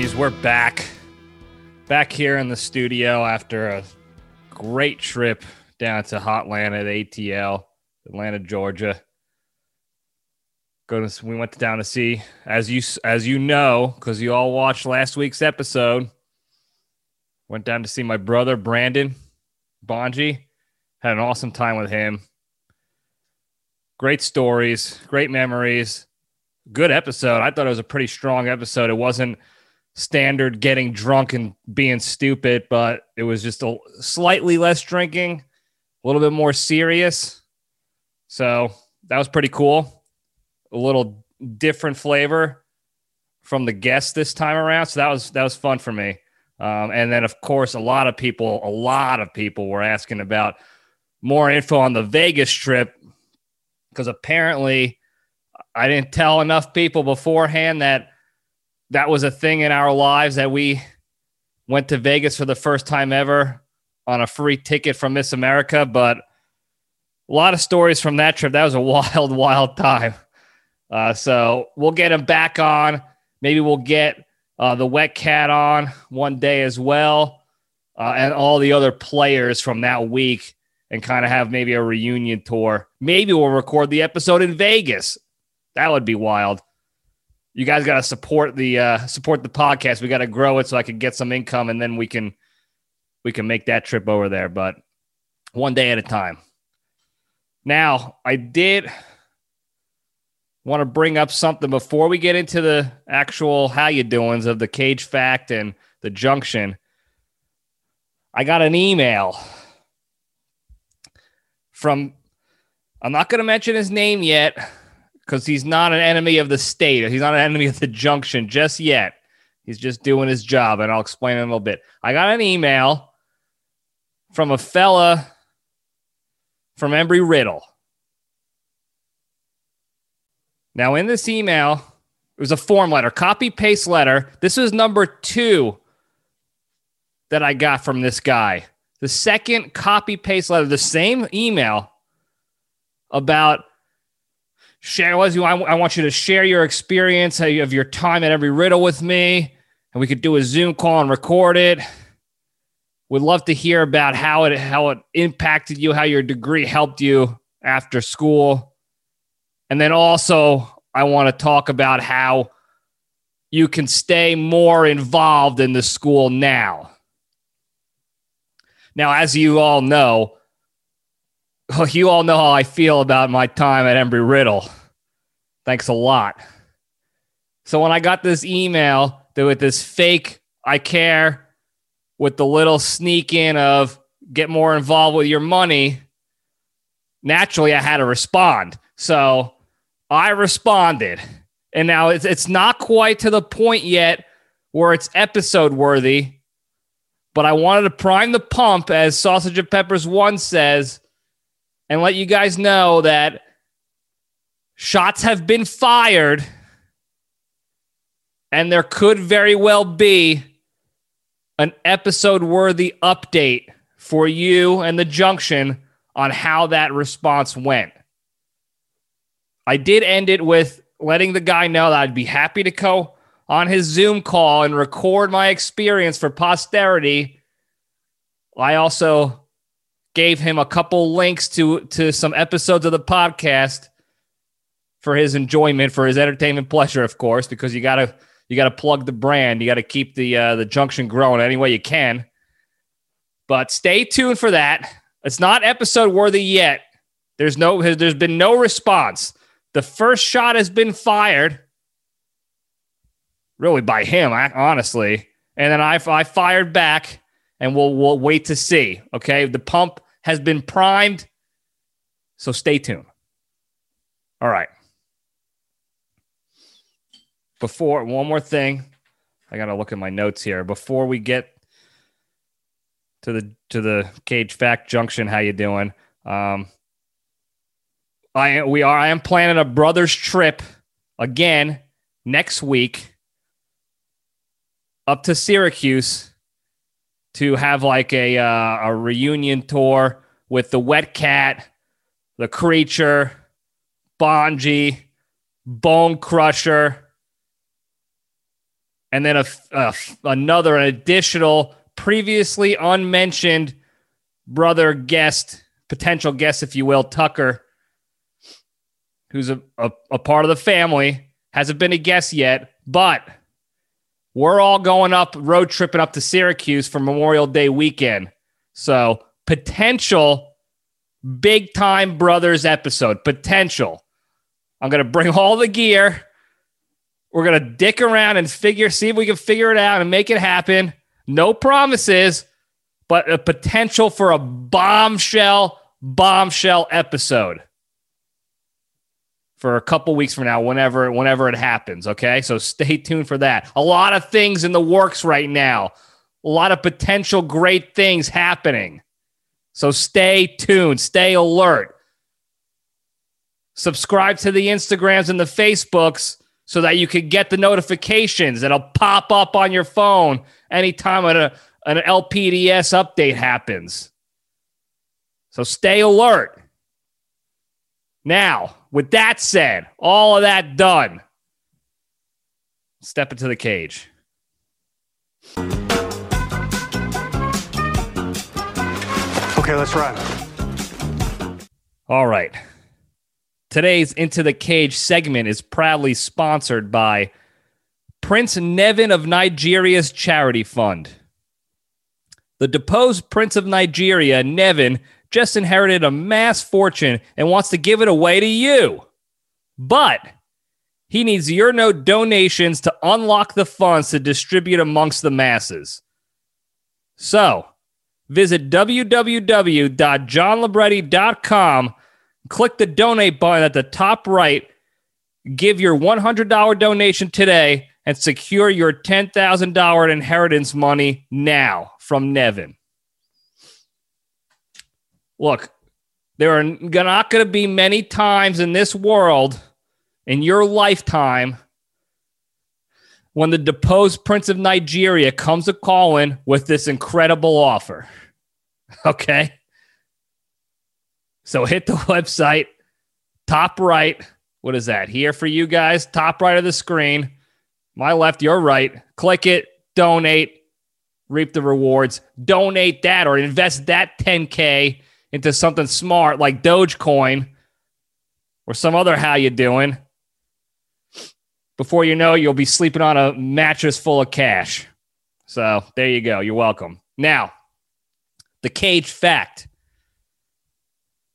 Jabronis, we're back. Back here in the studio after a great trip down to Hotlanta ATL, Atlanta, Georgia. Go to, we went down to see, as you as you know, because you all watched last week's episode. Went down to see my brother Brandon Bonji. Had an awesome time with him. Great stories, great memories good episode. I thought it was a pretty strong episode. It wasn't standard getting drunk and being stupid, but it was just a slightly less drinking, a little bit more serious. So that was pretty cool. A little different flavor from the guests this time around. So that was that was fun for me. Um, and then of course a lot of people, a lot of people were asking about more info on the Vegas trip because apparently I didn't tell enough people beforehand that that was a thing in our lives that we went to Vegas for the first time ever on a free ticket from Miss America. But a lot of stories from that trip. That was a wild, wild time. Uh, so we'll get him back on. Maybe we'll get uh, the Wet Cat on one day as well, uh, and all the other players from that week, and kind of have maybe a reunion tour. Maybe we'll record the episode in Vegas that would be wild. You guys got to support the uh, support the podcast. We got to grow it so I can get some income, and then we can we can make that trip over there. But one day at a time. Now, I did want to bring up something before we get into the actual how you doings of the cage fact and the junction. I got an email from I'm not going to mention his name yet because he's not an enemy of the state. He's not an enemy of the junction just yet. He's just doing his job, and I'll explain in a little bit. I got an email from a fella from Embry Riddle. Now, in this email, it was a form letter, copy paste letter. This was number two that I got from this guy. The second copy paste letter, the same email about share was you. I, I want you to share your experience of your time at Embry Riddle with me, and we could do a Zoom call and record it. We'd love to hear about how it how it impacted you, how your degree helped you after school, and then also I want to talk about how you can stay more involved in the school now. Now, as you all know, Oh, you all know how I feel about my time at Embry Riddle. Thanks a lot. So when I got this email that with this fake I care with the little sneak in of get more involved with your money, naturally I had to respond. So I responded. And now it's it's not quite to the point yet where it's episode worthy, but I wanted to prime the pump as Sausage and Peppers 1 says and let you guys know that shots have been fired and there could very well be an episode worthy update for you and the junction on how that response went. I did end it with letting the guy know that I'd be happy to go on his Zoom call and record my experience for posterity. I also gave him a couple links to to some episodes of the podcast for his enjoyment, for his entertainment pleasure, of course, because you gotta you gotta plug the brand, you gotta keep the uh, the junction growing any way you can. But stay tuned for that. It's not episode worthy yet. There's no there's been no response. The first shot has been fired, really by him, honestly, and then I I fired back and we'll we'll wait to see. Okay, the pump has been primed, so stay tuned. All right. Before one more thing, I got to look at my notes here before we get to the to the cage fact junction. How you doing? Um, I we are. I am planning a brothers trip again next week up to Syracuse to have like a uh, a reunion tour with the Wet Cat, the Creature, Bonji, Bone Crusher, and then a, a another an additional previously unmentioned brother guest, potential guest, if you will, Tucker, who's a, a, a part of the family, hasn't been a guest yet, but we're all going up road tripping up to Syracuse for Memorial Day weekend. So potential big time brothers episode. Potential. I'm gonna bring all the gear. We're gonna dick around and figure, see if we can figure it out and make it happen. No promises, but a potential for a bombshell, bombshell episode for a couple weeks from now, whenever whenever it happens. Okay, so stay tuned for that. A lot of things in the works right now. A lot of potential great things happening. So stay tuned, stay alert. Subscribe to the Instagrams and the Facebooks so that you can get the notifications that'll pop up on your phone anytime a, an LPDS update happens. So stay alert. Now, with that said, all of that done, step into the cage. Okay, let's run. All right. Today's Into the Cage segment is proudly sponsored by Prince Nevin of Nigeria's Charity Fund. The deposed Prince of Nigeria, Nevin, just inherited a mass fortune and wants to give it away to you. But he needs your note donations to unlock the funds to distribute amongst the masses. So visit www.johnlibretti.com Click the donate button at the top right. Give your $100 donation today and secure your $10,000 inheritance money now from Nevin. Look, there are not going to be many times in this world, in your lifetime, when the deposed Prince of Nigeria comes a calling with this incredible offer. Okay. So hit the website, top right. What is that? Here for you guys, top right of the screen. My left, your right. Click it, donate, reap the rewards. Donate that or invest that 10K into something smart like Dogecoin or some other how you doing. Before you know, you'll be sleeping on a mattress full of cash. So there you go. You're welcome. Now, the cage fact.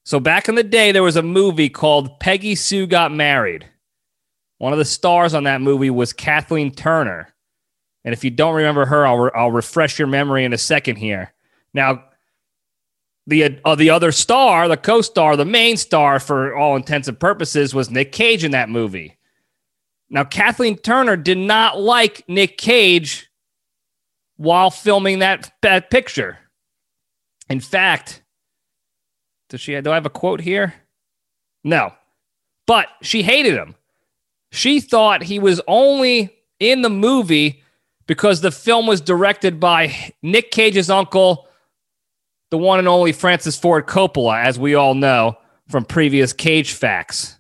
So back in the day, there was a movie called Peggy Sue Got Married. One of the stars on that movie was Kathleen Turner. And if you don't remember her, I'll, re- I'll refresh your memory in a second here. Now, the uh, the other star, the co-star, the main star for all intents and purposes was Nick Cage in that movie. Now, Kathleen Turner did not like Nick Cage while filming that, that picture. In fact, does she? Do I have a quote here? No, but she hated him. She thought he was only in the movie because the film was directed by Nick Cage's uncle, the one and only Francis Ford Coppola, as we all know from previous Cage facts.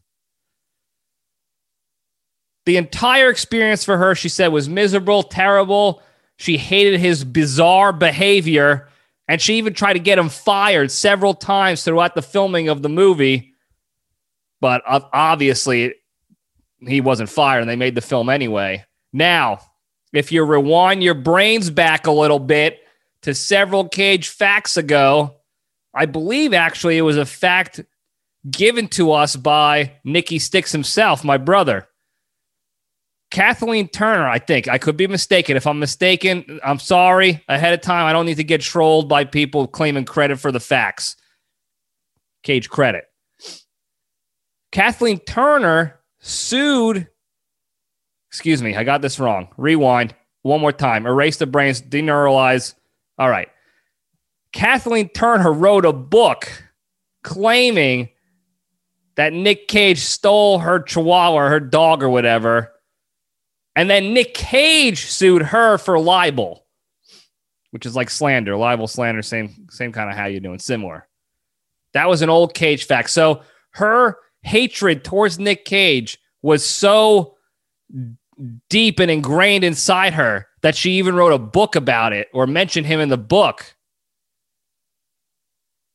The entire experience for her, she said, was miserable, terrible. She hated his bizarre behavior and she even tried to get him fired several times throughout the filming of the movie. But obviously, he wasn't fired and they made the film anyway. Now, if you rewind your brains back a little bit to several cage facts ago, I believe actually it was a fact given to us by Nikki Sticks himself, my brother. Kathleen Turner, I think. I could be mistaken. If I'm mistaken, I'm sorry ahead of time. I don't need to get trolled by people claiming credit for the facts. Cage credit. Kathleen Turner sued. Excuse me, I got this wrong. Rewind one more time. Erase the brains, deneuralize. All right. Kathleen Turner wrote a book claiming that Nick Cage stole her chihuahua, her dog, or whatever and then Nick Cage sued her for libel, which is like slander, libel, slander, same same kind of how you're doing, similar. That was an old Cage fact. So her hatred towards Nick Cage was so deep and ingrained inside her that she even wrote a book about it or mentioned him in the book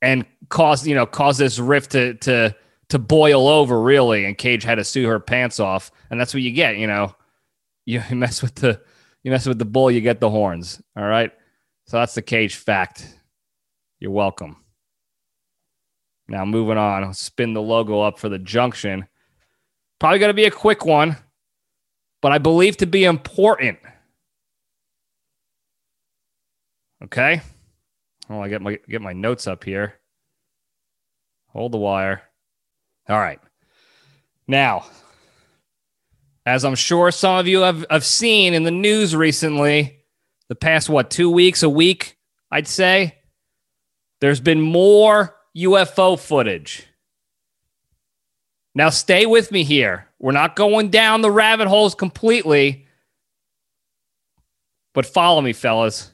and caused you know caused this rift to to to boil over really and cage had to sue her pants off. And that's what you get you know. You mess with the you mess with the bull you get the horns all right? So that's the cage fact. You're welcome. Now moving on I'll spin the logo up for the junction. Probably going to be a quick one but i believe to be important okay well i get my get my notes up here hold the wire all right. Now, as I'm sure some of you have, have seen in the news recently, the past, what, two weeks, a week, I'd say, there's been more UFO footage. Now, stay with me here. We're not going down the rabbit holes completely, but follow me, fellas.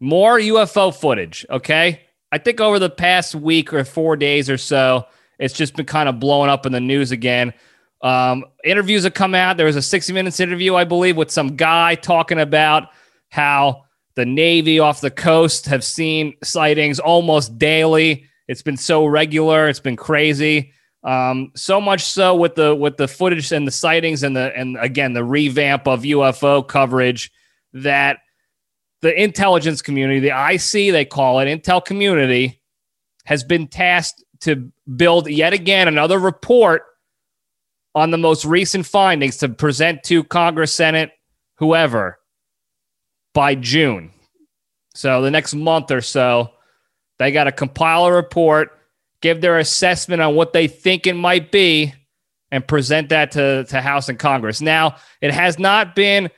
More UFO footage, okay? I think over the past week or four days or so, it's just been kind of blowing up in the news again. Um, interviews have come out. There was a 60 Minutes interview, I believe, with some guy talking about how the Navy off the coast have seen sightings almost daily. It's been so regular. It's been crazy. Um, so much so with the with the footage and the sightings and the and again the revamp of UFO coverage that the intelligence community, the IC they call it, intel community, has been tasked to build yet again another report on the most recent findings to present to Congress, Senate, whoever by June. So the next month or so, they got to compile a report, give their assessment on what they think it might be, and present that to, to House and Congress. Now, it has not been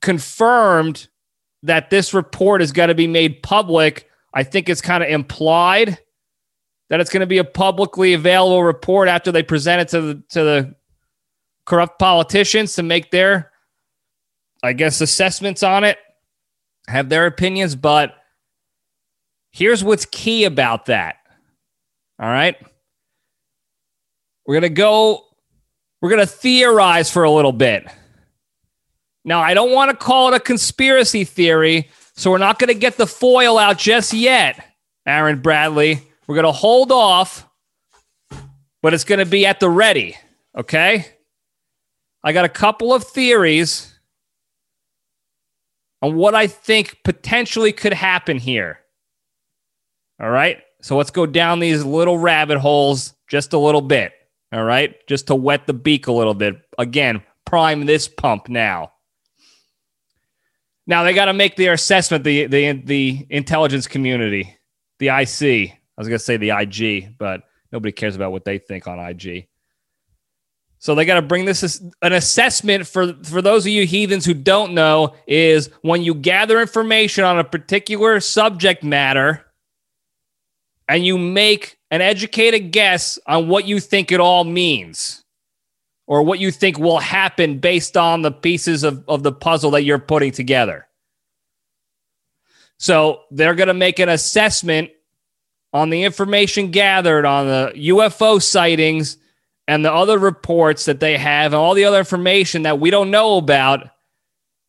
confirmed that this report is going to be made public. I think it's kind of implied that it's going to be a publicly available report after they present it to the to the corrupt politicians to make their I guess assessments on it, have their opinions, but here's what's key about that. All right? We're going to go we're going to theorize for a little bit. Now, I don't want to call it a conspiracy theory, so we're not going to get the foil out just yet, Aaron Bradley. We're going to hold off, but it's going to be at the ready. Okay. I got a couple of theories on what I think potentially could happen here. All right. So let's go down these little rabbit holes just a little bit. All right. Just to wet the beak a little bit. Again, prime this pump now. Now they got to make their assessment, the, the, the intelligence community, the IC. I was to say the IG, but nobody cares about what they think on IG. So they got to bring this an assessment for for those of you heathens who don't know is when you gather information on a particular subject matter and you make an educated guess on what you think it all means or what you think will happen based on the pieces of, of the puzzle that you're putting together. So they're going to make an assessment on the information gathered on the UFO sightings and the other reports that they have and all the other information that we don't know about.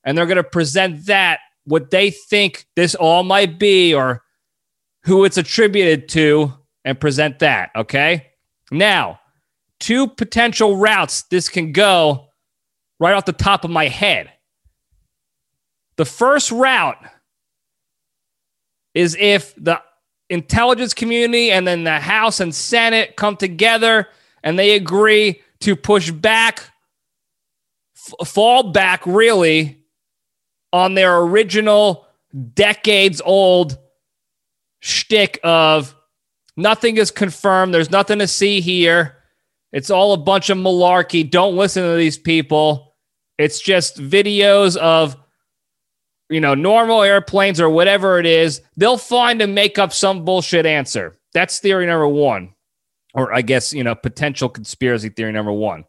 And they're going to present that, what they think this all might be or who it's attributed to, and present that. Okay. Now, two potential routes this can go right off the top of my head. The first route is if the intelligence community and then the House and Senate come together and they agree to push back, f- fall back really on their original decades old shtick of nothing is confirmed. There's nothing to see here. It's all a bunch of malarkey. Don't listen to these people. It's just videos of you know, normal airplanes or whatever it is, they'll find and make up some bullshit answer. That's theory number one. Or I guess, you know, potential conspiracy theory number one.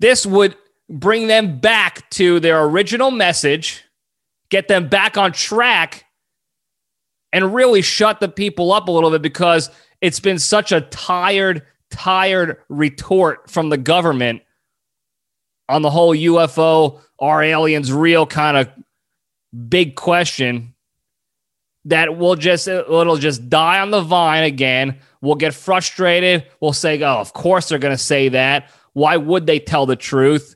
This would bring them back to their original message, get them back on track, and really shut the people up a little bit because it's been such a tired, tired retort from the government on the whole UFO are aliens real kind of big question that will just it'll just die on the vine again. We'll get frustrated. We'll say, "Oh, of course they're going to say that. Why would they tell the truth?"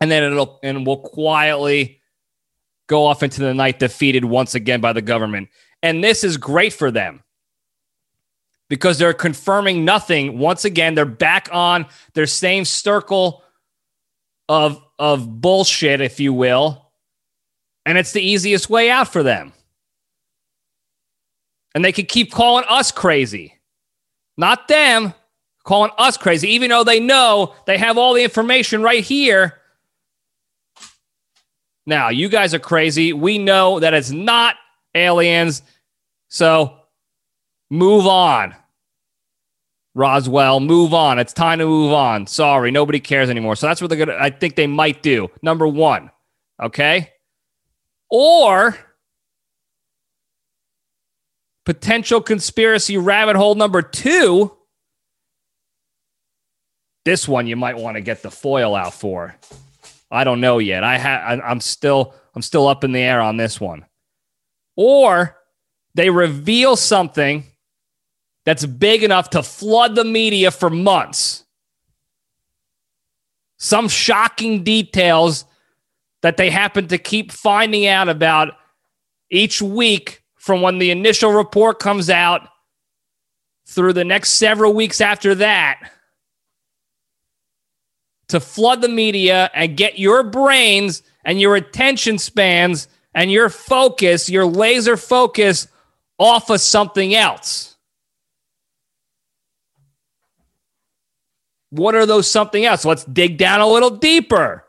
And then it'll and we'll quietly go off into the night defeated once again by the government. And this is great for them because they're confirming nothing. Once again, they're back on their same circle of of bullshit, if you will. And it's the easiest way out for them. And they could keep calling us crazy. Not them, calling us crazy, even though they know they have all the information right here. Now, you guys are crazy. We know that it's not aliens. So move on. Roswell, move on. It's time to move on. Sorry, nobody cares anymore. So that's what they're gonna. I think they might do. Number one, okay, or potential conspiracy rabbit hole number two. This one you might want to get the foil out for. I don't know yet. I ha- I'm still I'm still up in the air on this one. Or they reveal something that's big enough to flood the media for months. Some shocking details that they happen to keep finding out about each week from when the initial report comes out through the next several weeks after that to flood the media and get your brains and your attention spans and your focus, your laser focus off of something else. What are those something else? Let's dig down a little deeper.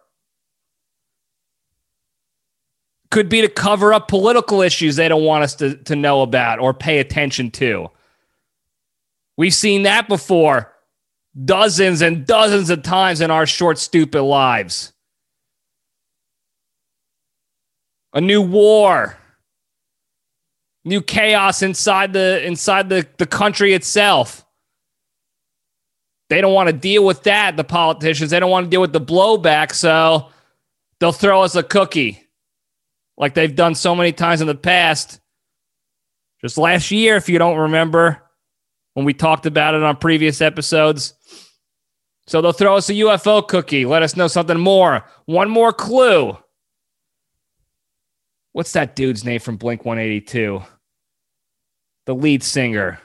Could be to cover up political issues they don't want us to, to know about or pay attention to. We've seen that before dozens and dozens of times in our short, stupid lives. A new war, new chaos inside the inside the, the country itself. They don't want to deal with that, the politicians. They don't want to deal with the blowback, so they'll throw us a cookie like they've done so many times in the past. Just last year, if you don't remember, when we talked about it on previous episodes. So they'll throw us a UFO cookie, let us know something more. One more clue. What's that dude's name from Blink 182? The lead singer.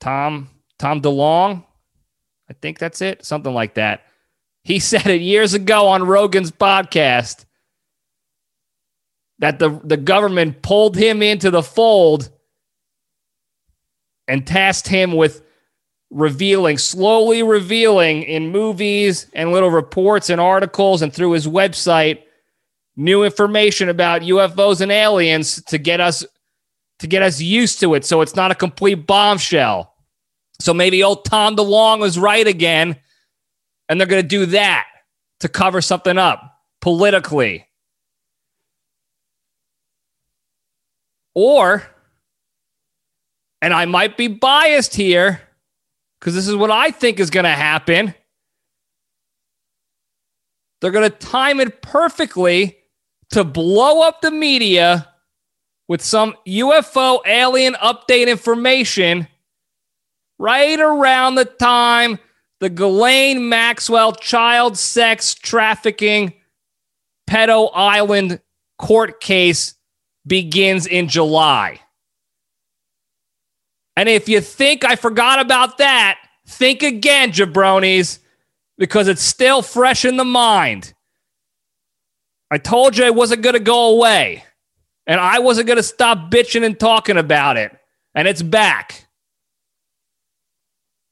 Tom Tom DeLonge. I think that's it. Something like that. He said it years ago on Rogan's podcast that the, the government pulled him into the fold and tasked him with revealing, slowly revealing in movies and little reports and articles and through his website new information about UFOs and aliens to get us to get us used to it so it's not a complete bombshell. So maybe old Tom DeLonge was right again, and they're going to do that to cover something up politically. Or, and I might be biased here because this is what I think is going to happen. They're going to time it perfectly to blow up the media with some UFO alien update information right around the time the Ghislaine Maxwell child sex trafficking pedo island court case begins in July. And if you think I forgot about that, think again, jabronis, because it's still fresh in the mind. I told you I wasn't going to go away, and I wasn't going to stop bitching and talking about it, and it's back.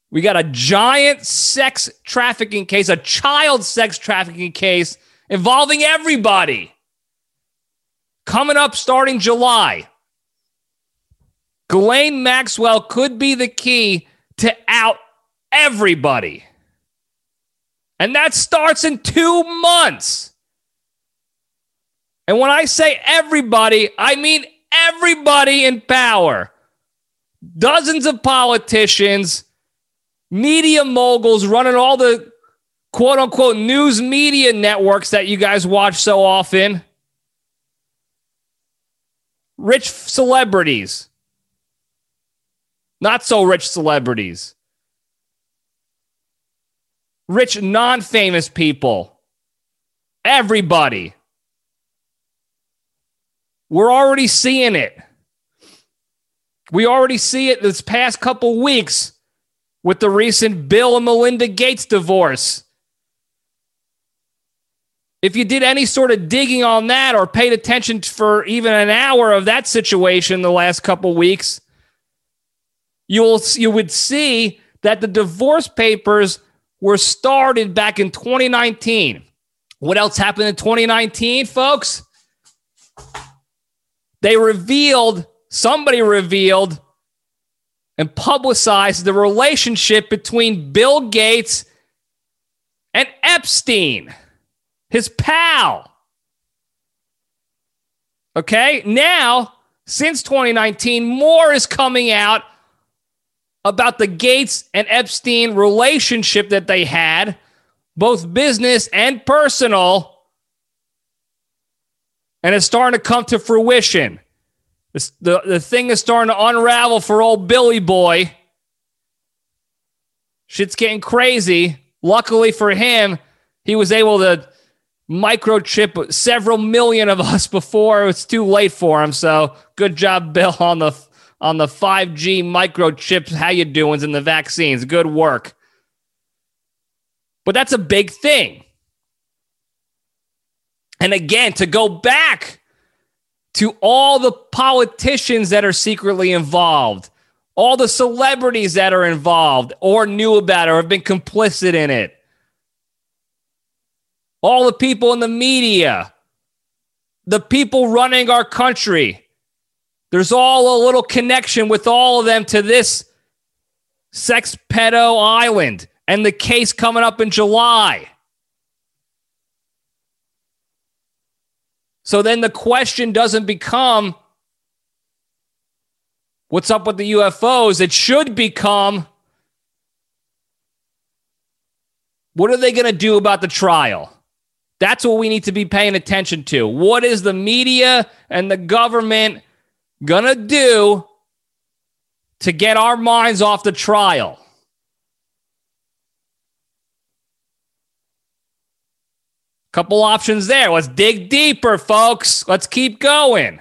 We got a giant sex trafficking case, a child sex trafficking case involving everybody. Coming up starting July. Ghislaine Maxwell could be the key to out everybody. And that starts in two months. And when I say everybody, I mean everybody in power. Dozens of politicians media moguls running all the quote unquote news media networks that you guys watch so often, rich celebrities, not so rich celebrities, rich non famous people, everybody. We're already seeing it. We already see it this past couple weeks with the recent Bill and Melinda Gates divorce. If you did any sort of digging on that or paid attention for even an hour of that situation the last couple weeks, you'll you would see that the divorce papers were started back in 2019. What else happened in 2019, folks? They revealed, somebody revealed and publicized the relationship between Bill Gates and Epstein his pal. Okay, now, since 2019, more is coming out about the Gates and Epstein relationship that they had, both business and personal, and it's starting to come to fruition. The, the thing is starting to unravel for old Billy Boy. Shit's getting crazy. Luckily for him, he was able to microchip several million of us before it's too late for him. So good job, Bill, on the on the 5G microchips. How you doing in the vaccines? Good work. But that's a big thing. And again, to go back to all the politicians that are secretly involved, all the celebrities that are involved or knew about it or have been complicit in it all the people in the media, the people running our country. There's all a little connection with all of them to this sex pedo island and the case coming up in July. So then the question doesn't become what's up with the UFOs. It should become what are they going to do about the trial? That's what we need to be paying attention to. What is the media and the government going to do to get our minds off the trial? Couple options there. Let's dig deeper, folks. Let's keep going.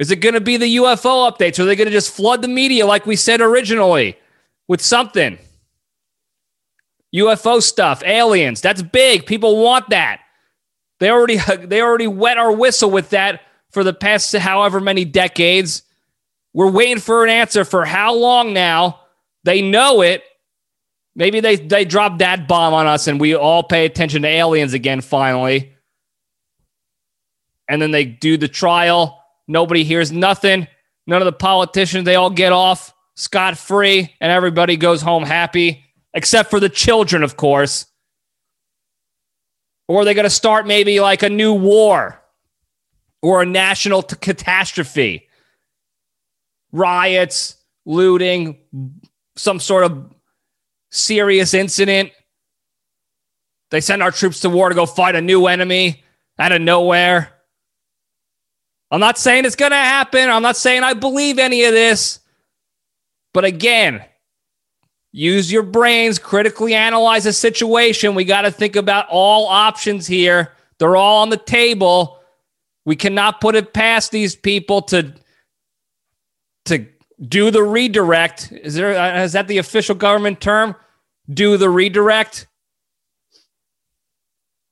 Is it going to be the UFO updates? Are they going to just flood the media like we said originally with something? UFO stuff, aliens. That's big. People want that. They already they already wet our whistle with that for the past however many decades. We're waiting for an answer for how long now. They know it. Maybe they they drop that bomb on us and we all pay attention to aliens again finally. And then they do the trial. Nobody hears nothing. None of the politicians, they all get off scot free and everybody goes home happy except for the children, of course. Or are they going to start maybe like a new war or a national t- catastrophe? Riots, looting, some sort of serious incident. They send our troops to war to go fight a new enemy out of nowhere. I'm not saying it's going to happen. I'm not saying I believe any of this. But again, use your brains, critically analyze a situation. We got to think about all options here. They're all on the table. We cannot put it past these people to to do the redirect. Is there uh, is that the official government term? Do the redirect.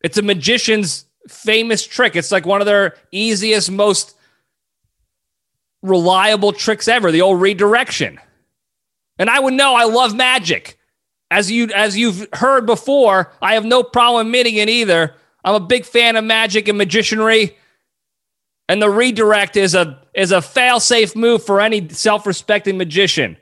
It's a magician's famous trick. It's like one of their easiest, most reliable tricks ever, the old redirection. And I would know I love magic. As you as you've heard before, I have no problem admitting it either. I'm a big fan of magic and magicianry. And the redirect is a is a fail-safe move for any self-respecting magician.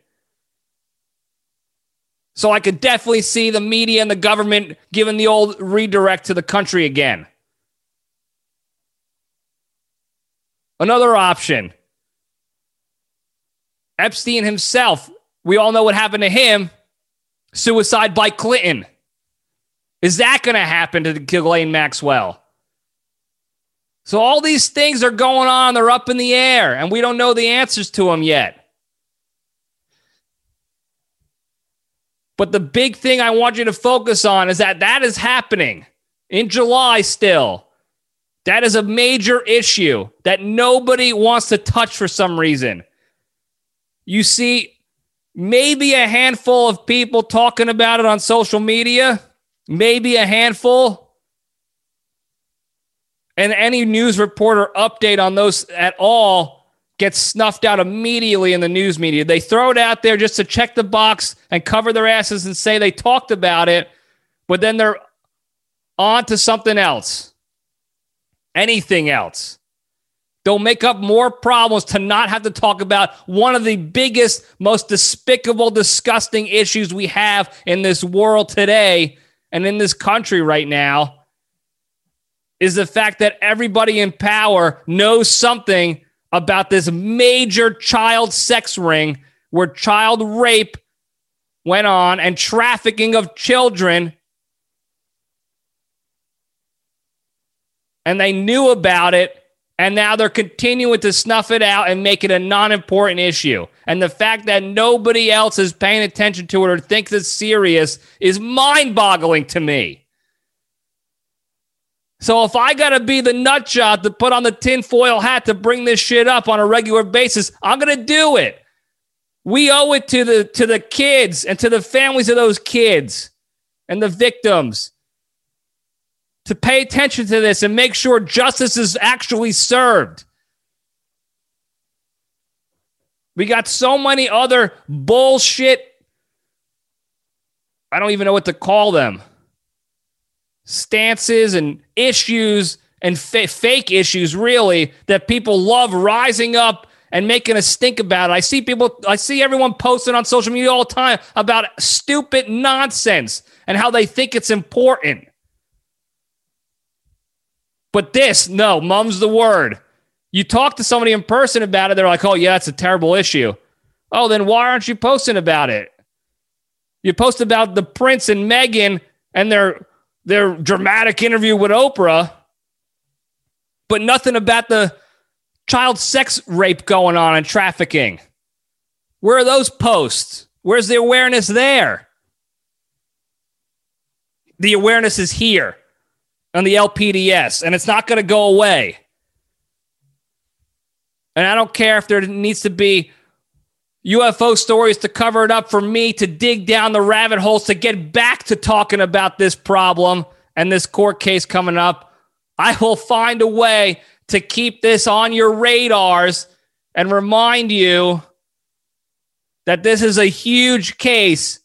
So I could definitely see the media and the government giving the old redirect to the country again. Another option. Epstein himself we all know what happened to him suicide by Clinton. Is that going to happen to Ghislaine Maxwell? So all these things are going on, they're up in the air, and we don't know the answers to them yet. But the big thing I want you to focus on is that that is happening in July still. That is a major issue that nobody wants to touch for some reason. You see maybe a handful of people talking about it on social media, maybe a handful. And any news reporter update on those at all gets snuffed out immediately in the news media. They throw it out there just to check the box and cover their asses and say they talked about it, but then they're on to something else. Anything else. They'll make up more problems to not have to talk about one of the biggest, most despicable, disgusting issues we have in this world today and in this country right now is the fact that everybody in power knows something about this major child sex ring where child rape went on and trafficking of children. And they knew about it and now they're continuing to snuff it out and make it a non important issue. And the fact that nobody else is paying attention to it or thinks it's serious is mind boggling to me. So if I got to be the nut job to put on the tinfoil hat to bring this shit up on a regular basis, I'm to do it. We owe it to the to the kids and to the families of those kids and the victims to pay attention to this and make sure justice is actually served. We got so many other bullshit. I don't even know what to call them. Stances and issues and fa- fake issues, really, that people love rising up and making a stink about it. I see people, I see everyone posting on social media all the time about stupid nonsense and how they think it's important. But this, no, mum's the word. You talk to somebody in person about it, they're like, oh, yeah, it's a terrible issue. Oh, then why aren't you posting about it? You post about the Prince and Meghan and their their dramatic interview with Oprah, but nothing about the child sex rape going on and trafficking. Where are those posts? Where's the awareness there? The awareness is here on the LPDS, and it's not going to go away. And I don't care if there needs to be UFO stories to cover it up for me to dig down the rabbit holes to get back to talking about this problem and this court case coming up. I will find a way to keep this on your radars and remind you that this is a huge case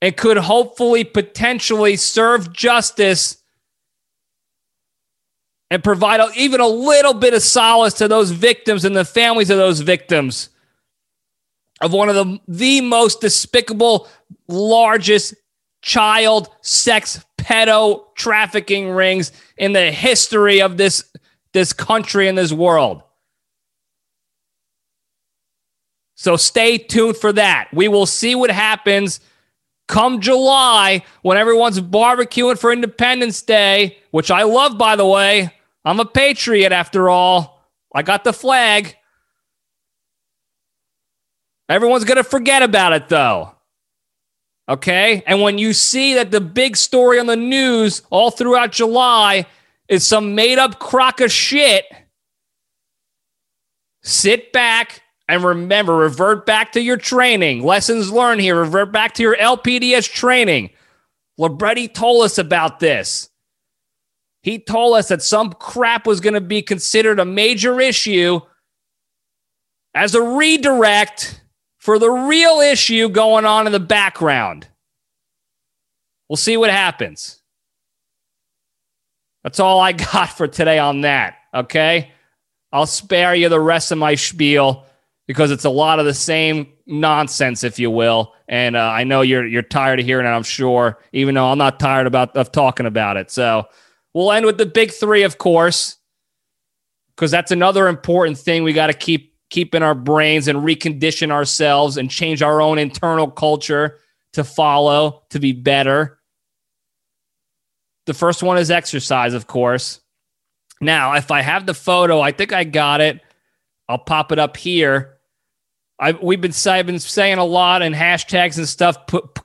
and could hopefully potentially serve justice and provide even a little bit of solace to those victims and the families of those victims of one of the, the most despicable, largest child sex pedo trafficking rings in the history of this, this country and this world. So stay tuned for that. We will see what happens come July when everyone's barbecuing for Independence Day, which I love, by the way. I'm a patriot after all. I got the flag. Everyone's going to forget about it though. Okay. And when you see that the big story on the news all throughout July is some made up crock of shit, sit back and remember, revert back to your training. Lessons learned here. Revert back to your LPDS training. Libretti told us about this. He told us that some crap was going to be considered a major issue as a redirect for the real issue going on in the background. We'll see what happens. That's all I got for today on that. Okay. I'll spare you the rest of my spiel because it's a lot of the same nonsense, if you will. And uh, I know you're you're tired of hearing it. I'm sure, even though I'm not tired about of talking about it. So We'll end with the big three, of course, because that's another important thing we got to keep keep in our brains and recondition ourselves and change our own internal culture to follow to be better. the first one is exercise, of course. Now, if I have the photo, I think I got it. I'll pop it up here. I we've been I've been saying a lot and hashtags and stuff.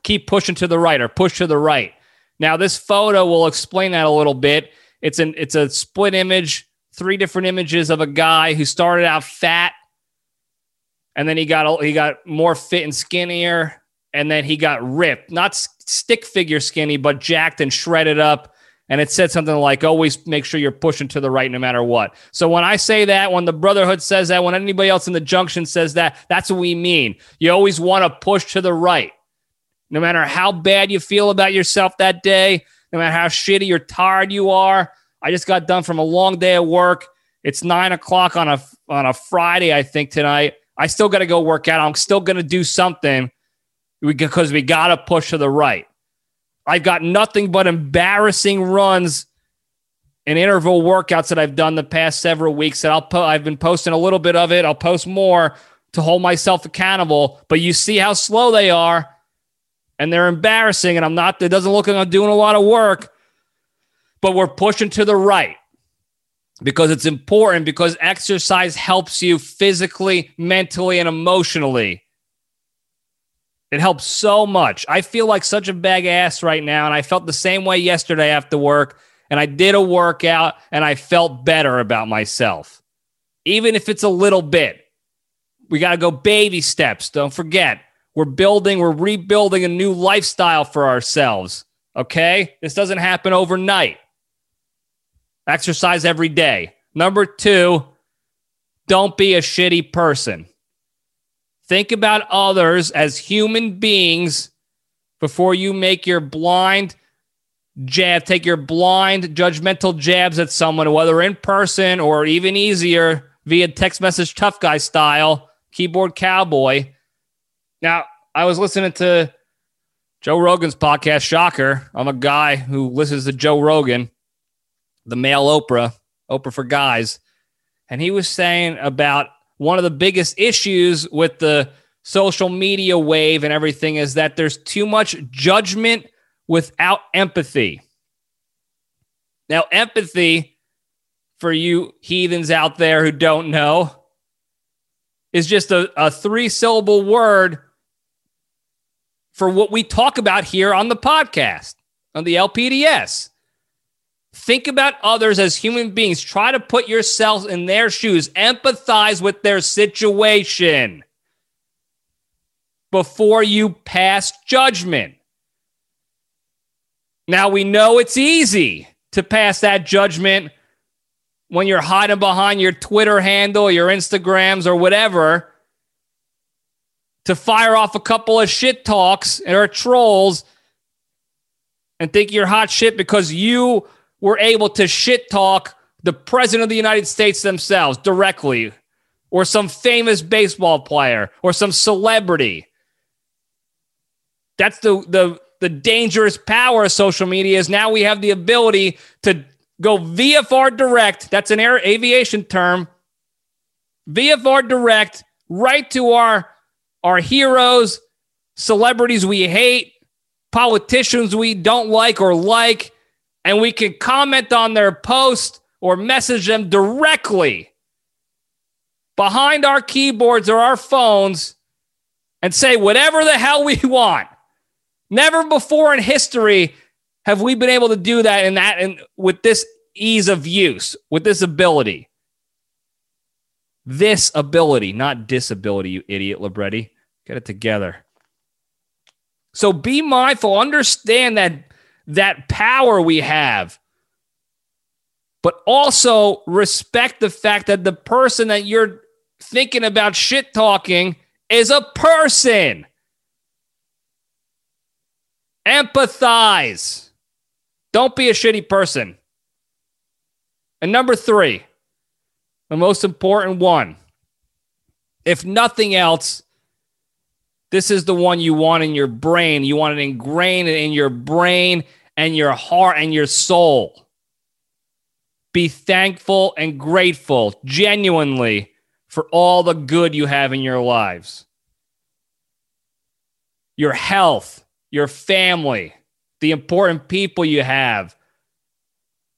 Keep pushing to the right or push to the right. Now, this photo will explain that a little bit. It's an it's a split image, three different images of a guy who started out fat, and then he got he got more fit and skinnier, and then he got ripped. Not stick figure skinny, but jacked and shredded up. And it said something like, always make sure you're pushing to the right no matter what. So when I say that, when the Brotherhood says that, when anybody else in the junction says that, that's what we mean. You always want to push to the right. No matter how bad you feel about yourself that day, no matter how shitty or tired you are. I just got done from a long day of work. It's nine o'clock on a on a Friday, I think, tonight. I still got to go work out. I'm still going to do something because we got to push to the right. I've got nothing but embarrassing runs and interval workouts that I've done the past several weeks that I'll po- I've been posting a little bit of it. I'll post more to hold myself accountable, but you see how slow they are and they're embarrassing and I'm not it doesn't look like I'm doing a lot of work, but we're pushing to the right because it's important because exercise helps you physically, mentally and emotionally. It helps so much. I feel like such a bag ass right now. And I felt the same way yesterday after work. And I did a workout and I felt better about myself, even if it's a little bit. We got to go baby steps. Don't forget, we're building, we're rebuilding a new lifestyle for ourselves. Okay. This doesn't happen overnight. Exercise every day. Number two, don't be a shitty person. Think about others as human beings before you make your blind jab, take your blind judgmental jabs at someone, whether in person or even easier via text message, tough guy style, keyboard cowboy. Now, I was listening to Joe Rogan's podcast, Shocker. I'm a guy who listens to Joe Rogan, the male Oprah, Oprah for guys. And he was saying about one of the biggest issues with the social media wave and everything is that there's too much judgment without empathy. Now, empathy, for you heathens out there who don't know, is just a, a three syllable word for what we talk about here on the podcast, on the LPDS. Think about others as human beings. Try to put yourself in their shoes. Empathize with their situation before you pass judgment. Now, we know it's easy to pass that judgment when you're hiding behind your Twitter handle, your Instagrams, or whatever to fire off a couple of shit talks or trolls and think you're hot shit because you were able to shit talk the president of the United States themselves directly, or some famous baseball player, or some celebrity. That's the the the dangerous power of social media is now we have the ability to go VFR direct. That's an air aviation term. VFR direct right to our our heroes, celebrities we hate, politicians we don't like or like and we can comment on their post or message them directly behind our keyboards or our phones and say whatever the hell we want. Never before in history have we been able to do that in that and with this ease of use, with this ability. This ability, not disability, you idiot, Libretti. Get it together. So be mindful, understand that that power we have. But also respect the fact that the person that you're thinking about shit talking is a person. Empathize. Don't be a shitty person. And number three, the most important one, if nothing else, this is the one you want in your brain. You want it ingrained in your brain and your heart and your soul. Be thankful and grateful genuinely for all the good you have in your lives. Your health, your family, the important people you have,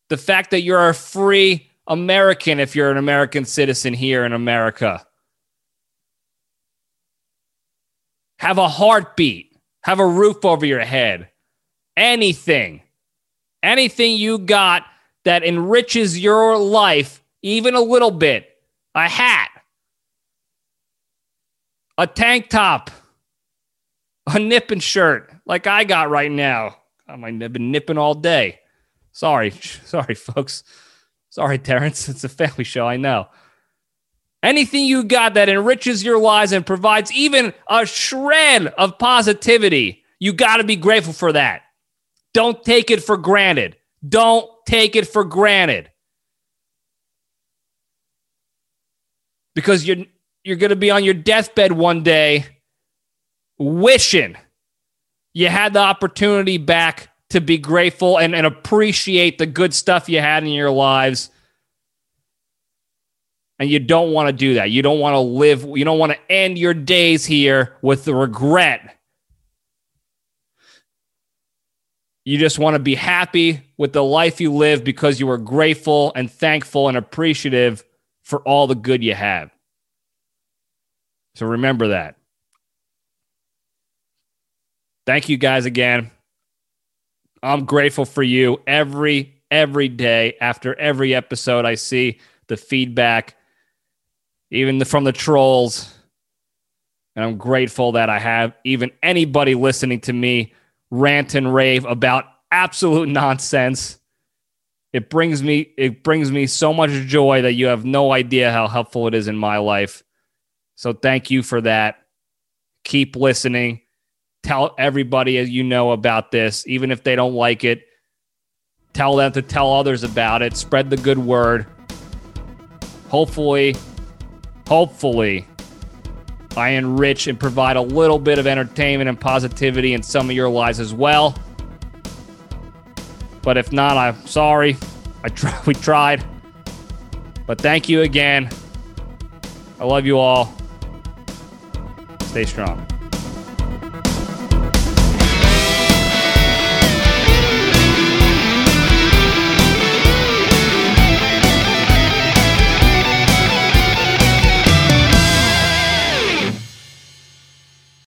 The fact that you're a free American if you're an American citizen here in America. Have a heartbeat, have a roof over your head. Anything, anything you got that enriches your life even a little bit. A hat, a tank top, a nipping shirt like I got right now. I might have been nipping all day. Sorry, sorry, folks. Sorry, Terrence. It's a family show. I know. Anything you got that enriches your lives and provides even a shred of positivity, you got to be grateful for that. Don't take it for granted. Don't take it for granted. Because you're you're going to be on your deathbed one day wishing you had the opportunity back to be grateful and, and appreciate the good stuff you had in your lives. And you don't want to do that. You don't want to live, you don't want to end your days here with the regret. You just want to be happy with the life you live because you are grateful and thankful and appreciative for all the good you have. So remember that. Thank you guys again. I'm grateful for you every every day after every episode I see the feedback even the, from the trolls and I'm grateful that I have even anybody listening to me rant and rave about absolute nonsense. It brings me it brings me so much joy that you have no idea how helpful it is in my life. So thank you for that. Keep listening tell everybody as you know about this, even if they don't like it. Tell them to tell others about it. Spread the good word. Hopefully, hopefully, I enrich and provide a little bit of entertainment and positivity in some of your lives as well. But if not, I'm sorry. I try, we tried. But thank you again. I love you all. Stay strong.